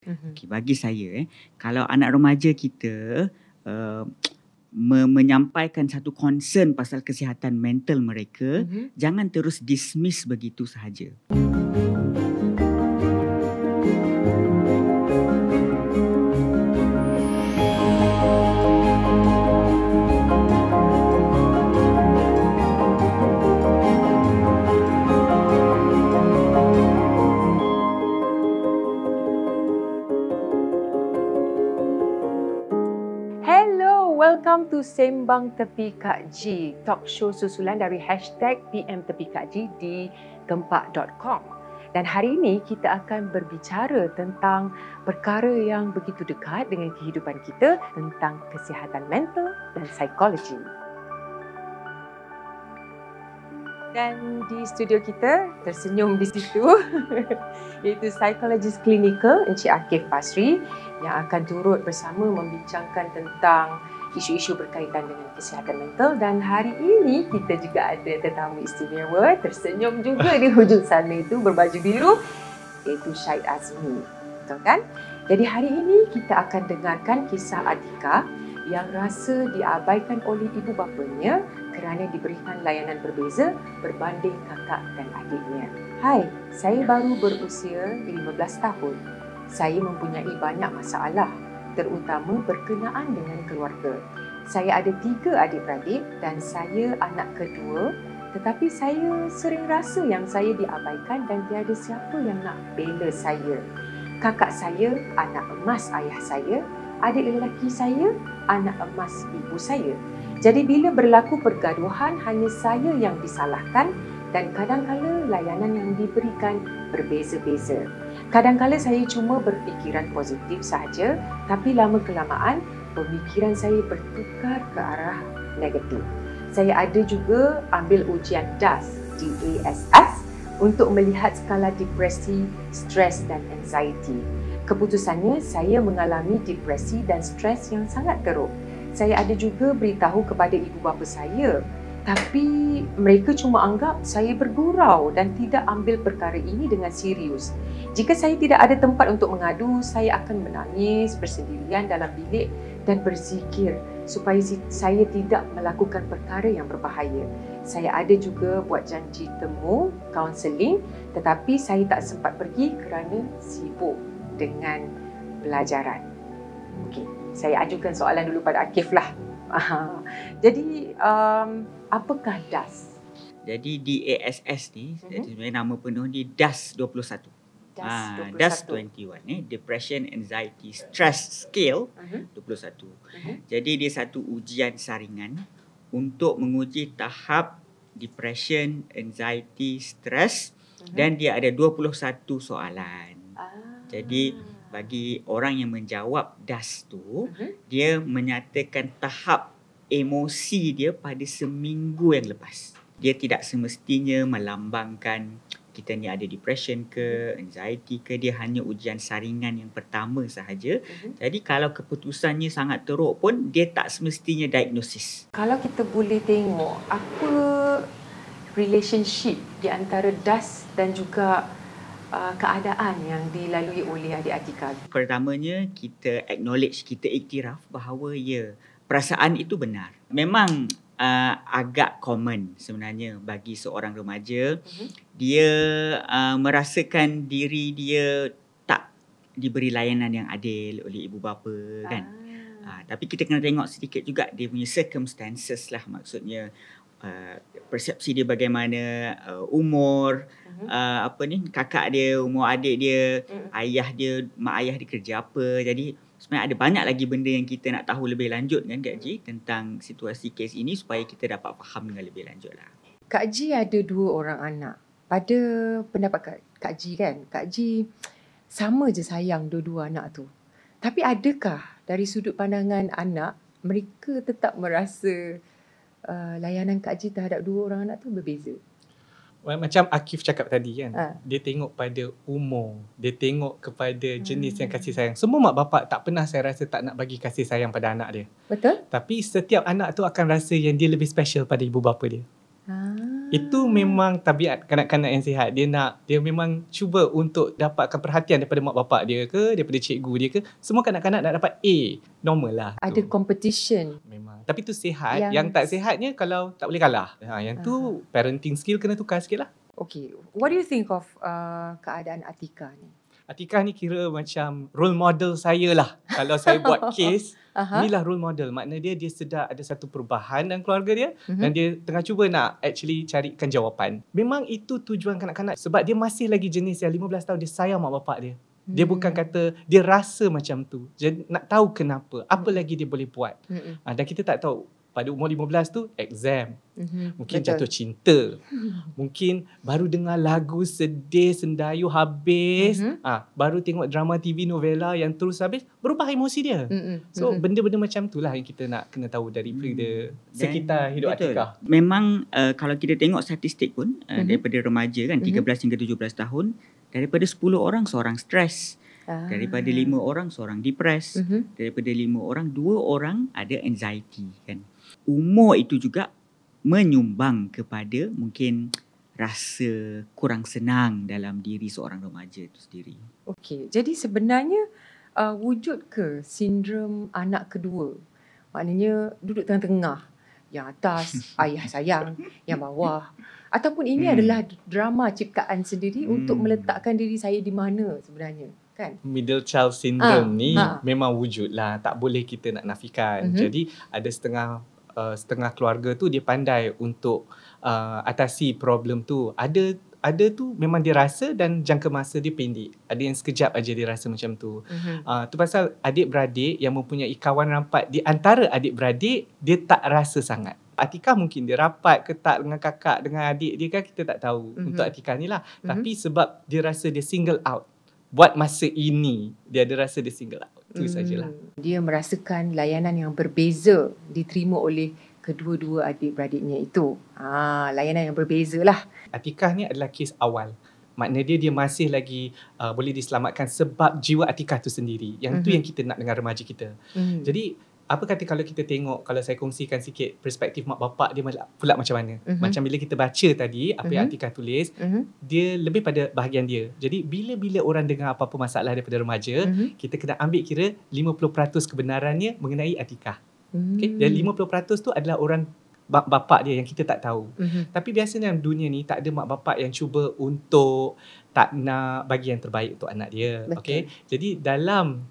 Mm-hmm. Okay, bagi saya, eh, kalau anak remaja kita uh, me- menyampaikan satu concern pasal kesihatan mental mereka, mm-hmm. jangan terus dismiss begitu sahaja. Welcome to Sembang Tepi Kak G, talk show susulan dari hashtag PM Tepi Kak G di gempak.com. Dan hari ini kita akan berbicara tentang perkara yang begitu dekat dengan kehidupan kita tentang kesihatan mental dan psikologi. Dan di studio kita tersenyum di situ iaitu psikologis klinikal Encik Akif Basri yang akan turut bersama membincangkan tentang isu-isu berkaitan dengan kesihatan mental dan hari ini kita juga ada tetamu istimewa tersenyum juga di hujung sana itu berbaju biru iaitu Syed Azmi. Betul kan? Jadi hari ini kita akan dengarkan kisah Atika yang rasa diabaikan oleh ibu bapanya kerana diberikan layanan berbeza berbanding kakak dan adiknya. Hai, saya baru berusia 15 tahun. Saya mempunyai banyak masalah terutama berkenaan dengan keluarga. Saya ada tiga adik-beradik dan saya anak kedua tetapi saya sering rasa yang saya diabaikan dan tiada siapa yang nak bela saya. Kakak saya, anak emas ayah saya, adik lelaki saya, anak emas ibu saya. Jadi bila berlaku pergaduhan hanya saya yang disalahkan dan kadang-kadang layanan yang diberikan berbeza-beza. Kadang-kadang saya cuma berfikiran positif sahaja tapi lama kelamaan pemikiran saya bertukar ke arah negatif. Saya ada juga ambil ujian DAS, DASS untuk melihat skala depresi, stres dan anxiety. Keputusannya saya mengalami depresi dan stres yang sangat teruk. Saya ada juga beritahu kepada ibu bapa saya tapi mereka cuma anggap saya bergurau dan tidak ambil perkara ini dengan serius. Jika saya tidak ada tempat untuk mengadu, saya akan menangis bersendirian dalam bilik dan berzikir supaya saya tidak melakukan perkara yang berbahaya. Saya ada juga buat janji temu, kaunseling tetapi saya tak sempat pergi kerana sibuk dengan pelajaran. Okey, saya ajukan soalan dulu pada Akif lah. Jadi, um, apakah DAS? Jadi DASS ni, uh-huh. sebenarnya nama penuh ni DAS 21. DAS, ha, DAS 21 ni, Depression Anxiety Stress Scale uh-huh. 21. Uh-huh. Jadi dia satu ujian saringan untuk menguji tahap depression, anxiety, stress uh-huh. dan dia ada 21 soalan. Ah. Jadi bagi orang yang menjawab DAS tu, uh-huh. dia menyatakan tahap emosi dia pada seminggu yang lepas. Dia tidak semestinya melambangkan kita ni ada depression ke, anxiety ke, dia hanya ujian saringan yang pertama sahaja. Uh-huh. Jadi kalau keputusannya sangat teruk pun dia tak semestinya diagnosis. Kalau kita boleh tengok apa relationship di antara DAS dan juga uh, keadaan yang dilalui oleh adik Atika? Pertamanya kita acknowledge, kita iktiraf bahawa ya perasaan itu benar. Memang uh, agak common sebenarnya bagi seorang remaja. Uh-huh. Dia uh, merasakan diri dia tak diberi layanan yang adil oleh ibu bapa kan. Ah. Uh, tapi kita kena tengok sedikit juga dia punya circumstances lah maksudnya. Uh, persepsi dia bagaimana uh, umur uh-huh. uh, apa ni kakak dia umur adik dia uh-huh. ayah dia mak ayah dia kerja apa jadi sebenarnya ada banyak lagi benda yang kita nak tahu lebih lanjut kan Kak Ji tentang situasi kes ini supaya kita dapat faham dengan lebih lanjut lah. Kak Ji ada dua orang anak. Pada pendapat Kak, Kak Ji kan, Kak Ji sama je sayang dua-dua anak tu. Tapi adakah dari sudut pandangan anak, mereka tetap merasa uh, layanan Kak Ji terhadap dua orang anak tu berbeza? Well, macam Akif cakap tadi kan, ha. dia tengok pada umur, dia tengok kepada jenis hmm. yang kasih sayang. Semua mak bapak tak pernah saya rasa tak nak bagi kasih sayang pada anak dia. Betul. Tapi setiap anak tu akan rasa yang dia lebih special pada ibu bapa dia. Ha. Itu memang tabiat kanak-kanak yang sihat. Dia nak, dia memang cuba untuk dapatkan perhatian daripada mak bapak dia ke, daripada cikgu dia ke. Semua kanak-kanak nak dapat A. Normal lah. Ada tu. competition. Memang. Tapi tu sihat. Yang, Yang- tak sihatnya kalau tak boleh kalah. Ha, yang tu parenting skill kena tukar sikit lah. Okay, what do you think of uh, keadaan Atika ni? Atikah ni kira macam role model saya lah. Kalau saya buat case, Aha. inilah role model. Makna dia, dia sedar ada satu perubahan dalam keluarga dia. Mhm. Dan dia tengah cuba nak actually carikan jawapan. Memang itu tujuan kanak-kanak. Sebab dia masih lagi jenis yang 15 tahun dia sayang mak bapak dia. Dia Hmm. bukan kata dia rasa macam tu. Dia nak tahu kenapa. Apa lagi dia boleh buat. Mm-mm. Ha, dan kita tak tahu. Pada umur 15 tu exam. Mhm. Mungkin Betul. jatuh cinta. Mungkin baru dengar lagu sedih, sendayu habis. Mhm. Ah, baru tengok drama TV novela yang terus habis, berubah emosi dia. Mm-mm. So Mm-mm. benda-benda macam tu lah yang kita nak kena tahu daripada Dan- sekitar hidup Betul. Atikah. Memang uh, kalau kita tengok statistik pun uh, Mhm. daripada remaja kan 13 hingga 17 tahun daripada 10 orang seorang stres, Ah. daripada 5 orang seorang depres, Mhm. daripada 5 orang 2 orang ada anxiety kan. Umur itu juga menyumbang kepada mungkin rasa kurang senang dalam diri seorang remaja itu sendiri. Okey, jadi sebenarnya uh, wujud ke sindrom anak kedua? Maknanya duduk tengah-tengah. Yang atas ayah sayang, yang bawah. Ataupun ini Hmm. adalah drama ciptaan sendiri untuk Hmm. meletakkan diri saya di mana sebenarnya, kan? Middle child syndrome Ah, ni ah. memang wujud lah. Tak boleh kita nak nafikan. Mhm. Jadi ada setengah uh, setengah keluarga tu dia pandai untuk uh, atasi problem tu. Ada ada tu memang dia rasa dan jangka masa dia pendek. Ada yang sekejap aja dia rasa macam tu. Mhm. Uh, tu pasal adik-beradik yang mempunyai kawan rapat di antara adik-beradik dia tak rasa sangat. Atikah mungkin dia rapat ke tak dengan kakak dengan adik dia kan kita tak tahu Mhm. mm-hmm. untuk Atikah ni lah. Mhm. Mm-hmm. Tapi sebab dia rasa dia single out. Buat masa ini dia ada rasa dia single out. Tu Hmm. sajalah. Dia merasakan layanan yang berbeza diterima oleh kedua-dua adik-beradiknya itu. Ah, layanan yang berbeza lah. Atikah ni adalah kes awal. Makna dia dia masih lagi uh, boleh diselamatkan sebab jiwa Atikah tu sendiri. Yang mm-hmm. tu Mhm. yang kita nak dengan remaja kita. Hmm. Jadi apa kata kalau kita tengok kalau saya kongsikan sikit perspektif mak bapak dia pula macam mana. Mhm. Macam bila kita baca tadi apa yang Mhm. Atikah tulis, Mhm. dia lebih pada bahagian dia. Jadi bila-bila orang dengar apa-apa masalah daripada remaja, Mhm. kita kena ambil kira 50% kebenarannya mengenai Atikah. Okay? Hmm. Dan 50% tu adalah orang bap- bapak dia yang kita tak tahu. Mhm. Tapi biasanya dalam dunia ni tak ada mak bapak yang cuba untuk tak nak bagi yang terbaik untuk anak dia. Betul. Okey. Jadi dalam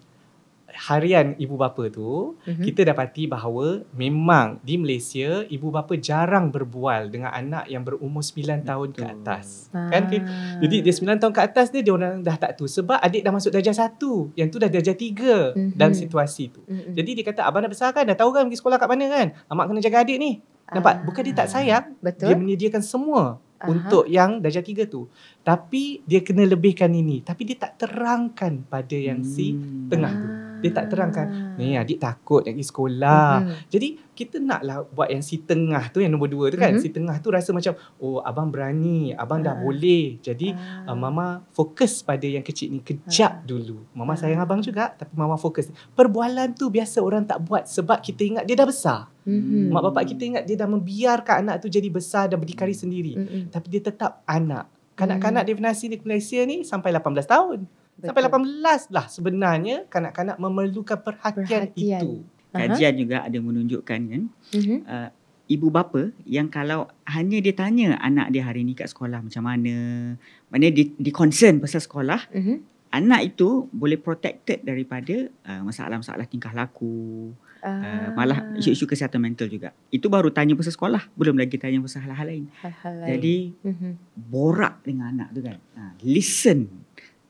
harian ibu bapa tu, Mhm. kita dapati bahawa memang di Malaysia ibu bapa jarang berbual dengan anak yang berumur 9 tahun ke Betul. atas. Kan? Ah. Jadi dia 9 tahun ke atas dia dia orang dah tak tu sebab adik dah masuk darjah 1, yang tu dah darjah 3 Mhm. dalam situasi tu. Mhm. Jadi dia kata abang dah besar kan dah tahu kan pergi sekolah kat mana kan. Amak kena jaga adik ni. Nampak? Bukan dia tak Ah. sayang, Betul. dia menyediakan semua Aha. untuk yang darjah tiga tu. Tapi dia kena lebihkan ini. Tapi dia tak terangkan pada yang si Hmm. tengah tu. Dia tak terangkan. Ah. Ni adik takut nak pergi sekolah. Mhm. Jadi kita naklah buat yang si tengah tu yang nombor dua tu kan. Mhm. Si tengah tu rasa macam oh abang berani, abang dah Ah. boleh. Jadi Ah. uh, mama fokus pada yang kecil ni kejap Ah. dulu. Mama Ah. sayang abang juga tapi mama fokus. Perbualan tu biasa orang tak buat sebab kita ingat dia dah besar. Mhm. Mak bapak kita ingat dia dah membiarkan anak tu jadi besar dan berdikari sendiri. Mhm. Tapi dia tetap anak. Kanak-kanak definisi di Malaysia ni sampai 18 tahun. Sampai Betul. 18 lah sebenarnya kanak-kanak memerlukan perhatian, Perhatian. itu. Kajian juga ada menunjukkan kan Mhm. uh, ibu bapa yang kalau hanya dia tanya anak dia hari ni kat sekolah macam mana, maknanya di, di concern pasal sekolah, Mhm. anak itu boleh protected daripada uh, masalah-masalah tingkah laku, Ah. uh, malah isu-isu kesihatan mental juga. Itu baru tanya pasal sekolah, belum lagi tanya pasal hal-hal lain. hal-hal lain. Jadi Mhm. borak dengan anak tu kan. Ha, listen.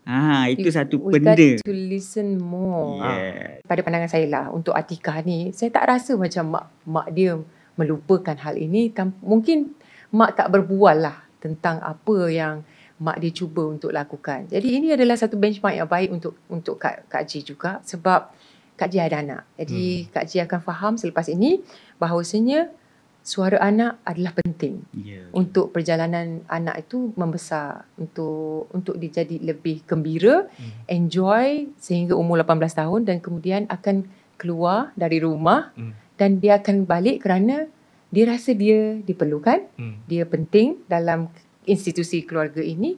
Ha, itu You- satu we benda. got to listen more. Yeah. pada pandangan saya lah untuk Atikah ni saya tak rasa macam mak mak dia melupakan hal ini Tam- mungkin mak tak berbual lah tentang apa yang mak dia cuba untuk lakukan jadi ini adalah satu benchmark yang baik untuk untuk Kak Kak Ji juga sebab Kak Ji ada anak jadi Kak Ji akan faham selepas ini bahawasanya suara anak adalah penting Yeah. untuk perjalanan anak itu membesar untuk untuk dia jadi lebih gembira Hmm. enjoy sehingga umur 18 tahun dan kemudian akan keluar dari rumah Hmm. dan dia akan balik kerana dia rasa dia diperlukan, Hmm. dia penting dalam institusi keluarga ini,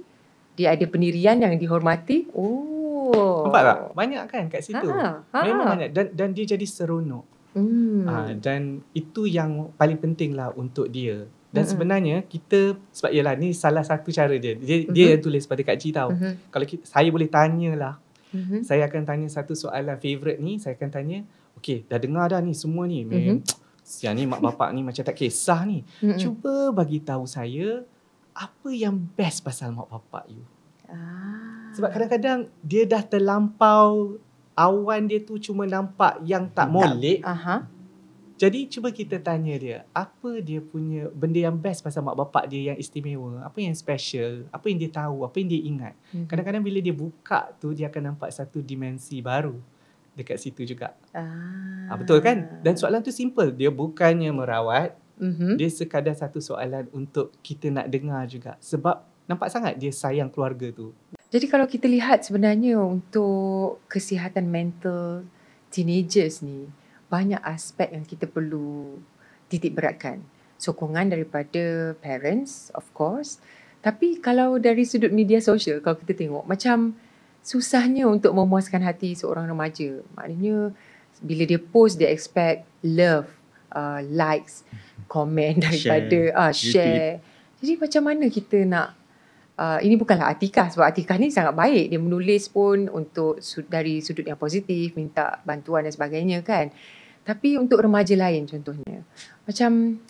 dia ada pendirian yang dihormati. Oh. Nampak tak? Banyak kan kat situ. Ha, ha. Memang banyak dan dan dia jadi seronok. Hmm. Ah, dan itu yang paling penting lah untuk dia. Dan Mm-mm. sebenarnya kita sebab yalah ni salah satu cara dia. Dia, Mhm. dia yang tulis pada Kak Ji tahu. Mhm. Kalau kita, saya boleh tanyalah. Mhm. Saya akan tanya satu soalan favorite ni, saya akan tanya, okey, dah dengar dah ni semua ni. Mhm. Siang ni mak bapak ni macam tak kisah ni. Mhm. Cuba bagi tahu saya apa yang best pasal mak bapak you. Ah. Sebab kadang-kadang dia dah terlampau awan dia tu cuma nampak yang tak molek. Aha. Jadi cuba kita tanya dia, apa dia punya benda yang best pasal mak bapak dia yang istimewa? Apa yang special? Apa yang dia tahu? Apa yang dia ingat? Mhm. Kadang-kadang bila dia buka tu dia akan nampak satu dimensi baru dekat situ juga. Ah. Ha, betul kan? Dan soalan tu simple. Dia bukannya merawat, Mhm. dia sekadar satu soalan untuk kita nak dengar juga. Sebab nampak sangat dia sayang keluarga tu. Jadi kalau kita lihat sebenarnya untuk kesihatan mental teenagers ni banyak aspek yang kita perlu titik beratkan. Sokongan daripada parents of course. Tapi kalau dari sudut media sosial kalau kita tengok macam susahnya untuk memuaskan hati seorang remaja. Maknanya bila dia post dia expect love, uh, likes, komen daripada ah share. Jadi macam mana kita nak uh, ini bukanlah Atikah sebab Atikah ni sangat baik dia menulis pun untuk sud- dari sudut yang positif minta bantuan dan sebagainya kan tapi untuk remaja lain contohnya macam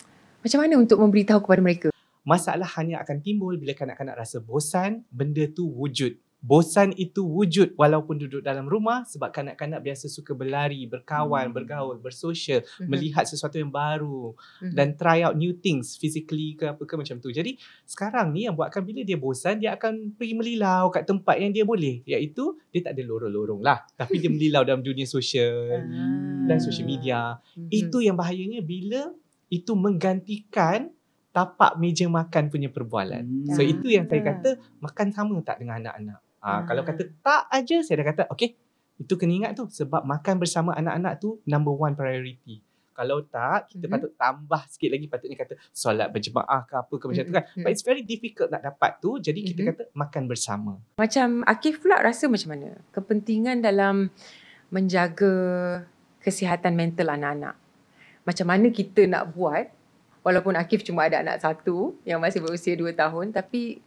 macam mana untuk memberitahu kepada mereka Masalah hanya akan timbul bila kanak-kanak rasa bosan, benda tu wujud. Bosan itu wujud walaupun duduk dalam rumah sebab kanak-kanak biasa suka berlari, berkawan, Hmm. bergaul, bersosial, Mhm. melihat sesuatu yang baru Mhm. dan try out new things physically ke apa ke macam tu. Jadi sekarang ni yang buatkan bila dia bosan dia akan pergi melilau kat tempat yang dia boleh iaitu dia tak ada lorong-lorong lah tapi dia melilau dalam dunia sosial Ah. dan social media. Mhm. Itu yang bahayanya bila itu menggantikan tapak meja makan punya perbualan. Hmm. So itu yang saya Ah. kata makan sama tak dengan anak-anak. Ha, Ah. Kalau kata tak aja saya dah kata okay itu kena ingat tu sebab makan bersama anak-anak tu number one priority. Kalau tak kita Mhm. patut tambah sikit lagi patutnya kata solat berjemaah ke apa ke macam tu kan. Mhm. But it's very difficult nak dapat tu jadi kita Mhm. kata makan bersama. Macam Akif pula rasa macam mana? Kepentingan dalam menjaga kesihatan mental anak-anak. Macam mana kita nak buat walaupun Akif cuma ada anak satu yang masih berusia 2 tahun tapi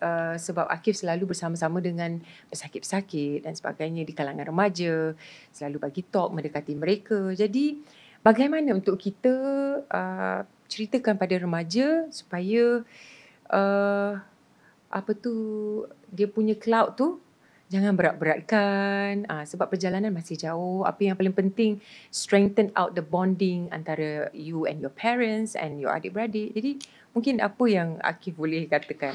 uh, sebab Akif selalu bersama-sama dengan pesakit-pesakit dan sebagainya di kalangan remaja, selalu bagi talk mendekati mereka. Jadi bagaimana untuk kita uh, ceritakan pada remaja supaya uh, apa tu dia punya cloud tu jangan berat-beratkan? Ah, sebab perjalanan masih jauh. Apa yang paling penting strengthen out the bonding antara you and your parents and your adik-beradik. Jadi mungkin apa yang Akif boleh katakan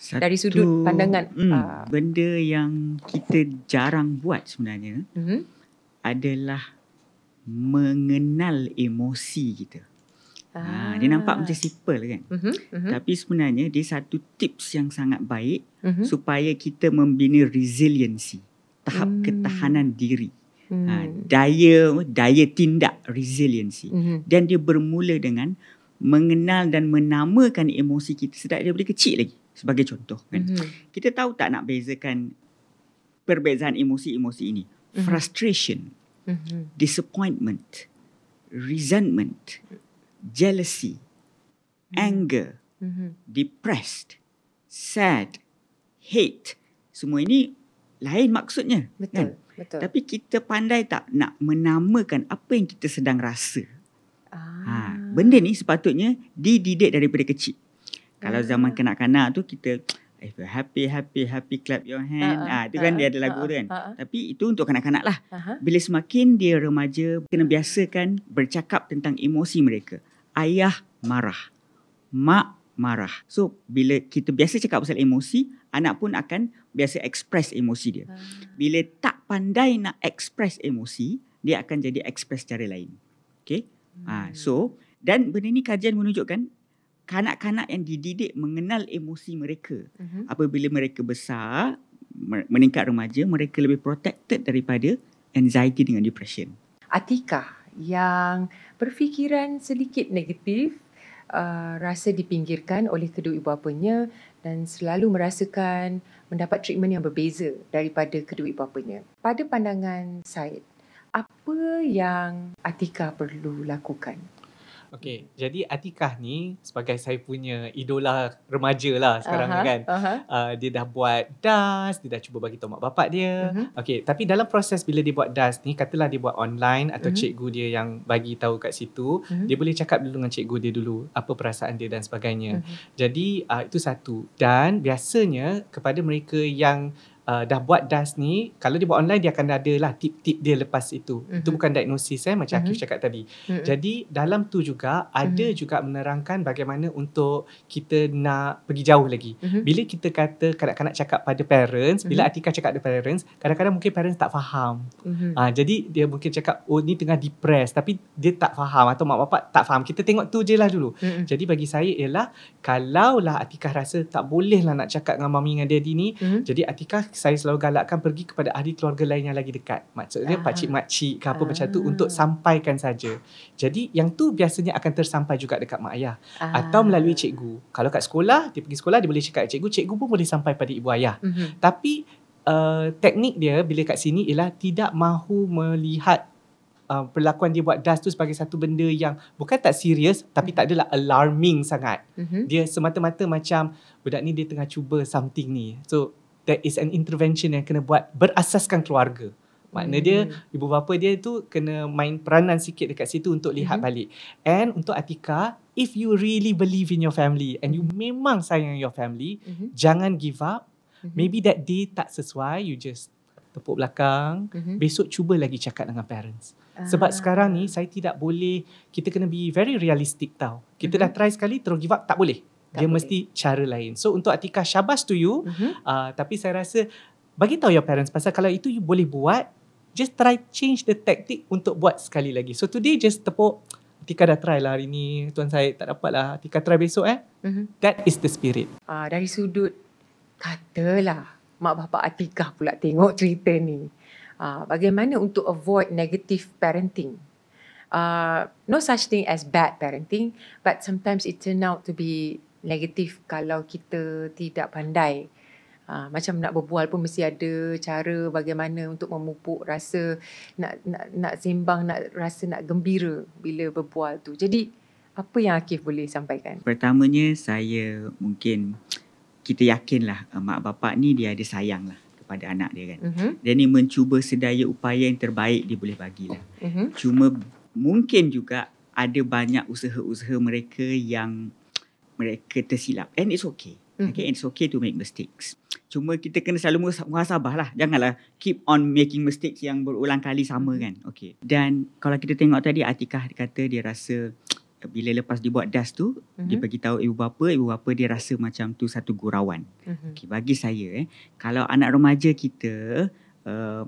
Satu, Dari sudut pandangan, hmm, ah. benda yang kita jarang buat sebenarnya mm-hmm. adalah mengenal emosi kita. Ah. dia nampak macam simple kan? mm-hmm. Mm-hmm. Tapi sebenarnya dia satu tips yang sangat baik Mm-hmm. supaya kita membina resiliency, tahap Hmm. ketahanan diri. Ha, Mm-hmm. daya daya tindak resiliency. Mm-hmm. Dan dia bermula dengan mengenal dan menamakan emosi kita sejak daripada kecil lagi. Sebagai contoh kan. Mm-hmm. Kita tahu tak nak bezakan perbezaan emosi-emosi ini. Mhm. Frustration, Mm-hmm. disappointment, resentment, jealousy, anger, Mm-hmm. depressed, sad, hate. Semua ini lain maksudnya. betul betul Tapi kita pandai tak nak menamakan apa yang kita sedang rasa. ah. Ha, benda ni sepatutnya dididik daripada kecil. Kalau Ah. zaman kanak-kanak tu kita if you're happy, happy, happy, clap your hand. Ah, itu kan dia ada lagu tu kan. ah, Tapi itu untuk kanak-kanak lah. ah, ah. Bila semakin dia remaja, kena biasakan bercakap tentang emosi mereka. Ayah marah. Mak marah. So, bila kita biasa cakap pasal emosi, anak pun akan biasa express emosi dia. Ah. Bila tak pandai nak express emosi, dia akan jadi express cara lain. Okay? Hmm. so, dan benda ni kajian menunjukkan kanak-kanak yang dididik mengenal emosi mereka. Mhm. Apabila mereka besar, meningkat remaja, mereka lebih protected daripada anxiety dengan depression. Atikah yang berfikiran sedikit negatif, uh, rasa dipinggirkan oleh kedua ibu bapanya dan selalu merasakan mendapat treatment yang berbeza daripada kedua ibu bapanya. Pada pandangan Syed, apa yang Atika perlu lakukan? Okey, jadi Atikah ni sebagai saya punya idola remaja lah sekarang uh-huh, kan. Uh-huh. Uh, dia dah buat DAS, dia dah cuba bagi tahu mak bapak dia. Uh-huh. Okey, tapi dalam proses bila dia buat DAS ni, katalah dia buat online atau uh-huh. cikgu dia yang bagi tahu kat situ, uh-huh. dia boleh cakap dulu dengan cikgu dia dulu apa perasaan dia dan sebagainya. Uh-huh. Jadi uh, itu satu. Dan biasanya kepada mereka yang uh, dah buat DAS ni kalau dia buat online dia akan ada lah tip-tip dia lepas itu mm-hmm. itu bukan diagnosis eh macam mm-hmm. Akif cakap tadi mm-hmm. jadi dalam tu juga ada mm-hmm. juga menerangkan bagaimana untuk kita nak pergi jauh lagi mm-hmm. bila kita kata kanak-kanak cakap pada parents bila mm-hmm. Atika cakap pada parents kadang-kadang mungkin parents tak faham mm-hmm. uh, jadi dia mungkin cakap oh ni tengah depressed tapi dia tak faham atau mak bapak tak faham kita tengok tu je lah dulu mm-hmm. jadi bagi saya ialah kalaulah Atika rasa tak boleh lah nak cakap dengan mami dengan daddy ni mm-hmm. jadi Atika saya selalu galakkan pergi kepada ahli keluarga lain yang lagi dekat. Maksudnya ah. pakcik-makcik ke apa ah. macam tu untuk sampaikan saja. Jadi yang tu biasanya akan tersampai juga dekat mak ayah. Ah. Atau melalui cikgu. Kalau kat sekolah, dia pergi sekolah, dia boleh cakap cikgu. Cikgu pun boleh sampai pada ibu ayah. Mm-hmm. Tapi uh, teknik dia bila kat sini ialah tidak mahu melihat Uh, perlakuan dia buat DAS tu sebagai satu benda yang bukan tak serius tapi tak adalah alarming sangat. Mm-hmm. Dia semata-mata macam budak ni dia tengah cuba something ni. So that is an intervention yang kena buat berasaskan keluarga. Makna hmm. dia ibu bapa dia tu kena main peranan sikit dekat situ untuk lihat hmm. balik. And untuk Atika, if you really believe in your family and you memang sayang your family, hmm. jangan give up. Hmm. Maybe that day tak sesuai, you just tepuk belakang. Hmm. Besok cuba lagi cakap dengan parents. Sebab ah. sekarang ni saya tidak boleh, kita kena be very realistic tau. Kita hmm. dah try sekali terus give up, tak boleh dia boleh. mesti cara lain. So untuk Atika syabas to you. Mm-hmm. Uh, tapi saya rasa bagi tahu your parents pasal kalau itu you boleh buat, just try change the tactic untuk buat sekali lagi. So today just tepuk Atika dah try lah hari ni. Tuan saya tak dapat lah. Atika try besok eh. Mm-hmm. That is the spirit. Uh, dari sudut katalah mak bapak Atika pula tengok cerita ni. Uh, bagaimana untuk avoid negative parenting? Uh, no such thing as bad parenting, but sometimes it turn out to be negatif kalau kita tidak pandai. Ha, macam nak berbual pun mesti ada cara bagaimana untuk memupuk rasa nak nak nak sembang, nak rasa nak gembira bila berbual tu. Jadi apa yang Akif boleh sampaikan? Pertamanya saya mungkin kita yakinlah uh, mak bapak ni dia ada sayang lah kepada anak dia kan. Uh-huh. Dia ni mencuba sedaya upaya yang terbaik dia boleh bagilah. Uh-huh. Cuma mungkin juga ada banyak usaha-usaha mereka yang mereka tersilap and it's okay mm-hmm. okay and it's okay to make mistakes cuma kita kena selalu muhasabah lah janganlah keep on making mistakes yang berulang kali sama mm-hmm. kan okay dan kalau kita tengok tadi Atikah kata dia rasa bila lepas dia buat das tu mm-hmm. dia bagi tahu ibu bapa ibu bapa dia rasa macam tu satu gurauan mm-hmm. okay, bagi saya eh kalau anak remaja kita uh,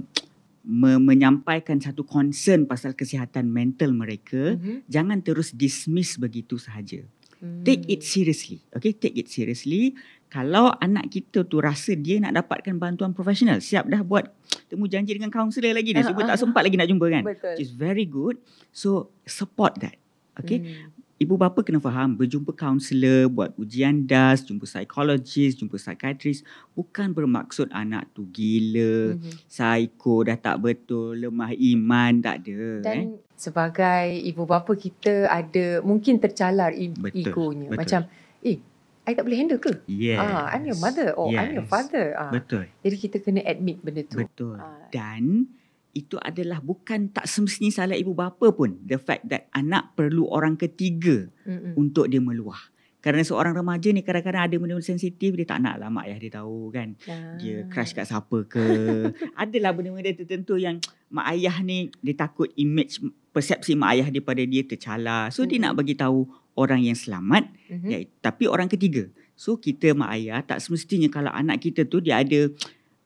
me- menyampaikan satu concern pasal kesihatan mental mereka mm-hmm. jangan terus dismiss begitu sahaja Take it seriously. Okay, take it seriously. Kalau anak kita tu rasa dia nak dapatkan bantuan profesional, siap dah buat temu janji dengan kaunselor lagi ni. Sebab tak sempat lagi nak jumpa kan. Betul. Which is very good. So, support that. Okay. Hmm ibu bapa kena faham berjumpa kaunselor, buat ujian DAS, jumpa psikologis, jumpa psikiatris bukan bermaksud anak tu gila, mm-hmm. psycho, dah tak betul, lemah iman, tak ada. Dan eh. sebagai ibu bapa kita ada mungkin tercalar betul, egonya. Betul. Macam, eh, I tak boleh handle ke? Yes. Ah, I'm your mother or yes. I'm your father. Ah. Betul. Jadi kita kena admit benda tu. Betul. Ah. Dan itu adalah bukan tak semestinya salah ibu bapa pun the fact that anak perlu orang ketiga Mm-mm. untuk dia meluah kerana seorang remaja ni kadang-kadang ada benda-benda sensitif dia tak nak lah mak ayah dia tahu kan ah. dia crush kat siapa ke adalah benda-benda tertentu yang mak ayah ni dia takut image persepsi mak ayah dia pada dia tercala so mm-hmm. dia nak bagi tahu orang yang selamat mm-hmm. ya, tapi orang ketiga so kita mak ayah tak semestinya kalau anak kita tu dia ada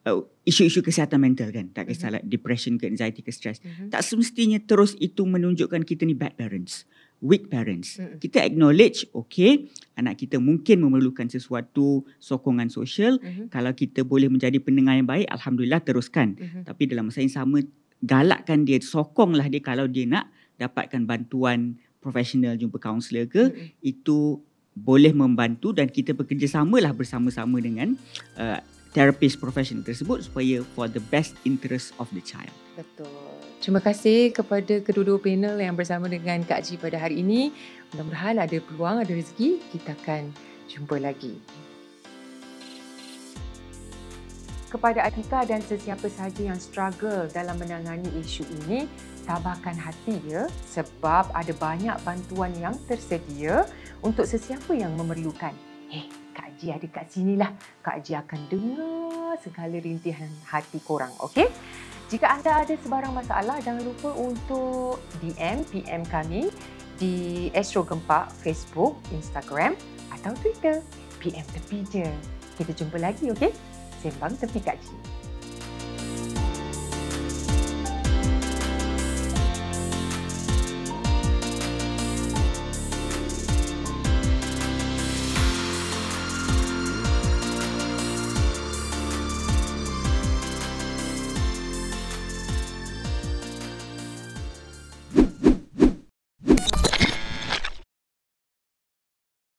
uh, isu-isu kesihatan mental kan tak kisahlah mm-hmm. depression ke anxiety ke stress mm-hmm. tak semestinya terus itu menunjukkan kita ni bad parents weak parents mm-hmm. kita acknowledge okay anak kita mungkin memerlukan sesuatu sokongan sosial mm-hmm. kalau kita boleh menjadi pendengar yang baik alhamdulillah teruskan mm-hmm. tapi dalam masa yang sama galakkan dia sokonglah dia kalau dia nak dapatkan bantuan profesional jumpa kaunselor ke Mm-mm. itu boleh membantu dan kita bekerjasamalah bersama-sama dengan uh, therapist profesional tersebut supaya for the best interest of the child. Betul. Terima kasih kepada kedua-dua panel yang bersama dengan Kak Ji pada hari ini. Mudah-mudahan ada peluang, ada rezeki, kita akan jumpa lagi. Kepada Atika dan sesiapa sahaja yang struggle dalam menangani isu ini, tabahkan hati ya sebab ada banyak bantuan yang tersedia untuk sesiapa yang memerlukan. Eh, Kak Ji ada kat sinilah. Kak Ji akan dengar segala rintihan hati korang, okey? Jika anda ada sebarang masalah, jangan lupa untuk DM, PM kami di Astro Gempak, Facebook, Instagram atau Twitter. PM tepi je. Kita jumpa lagi, okey? Sembang tepi Kak Ji.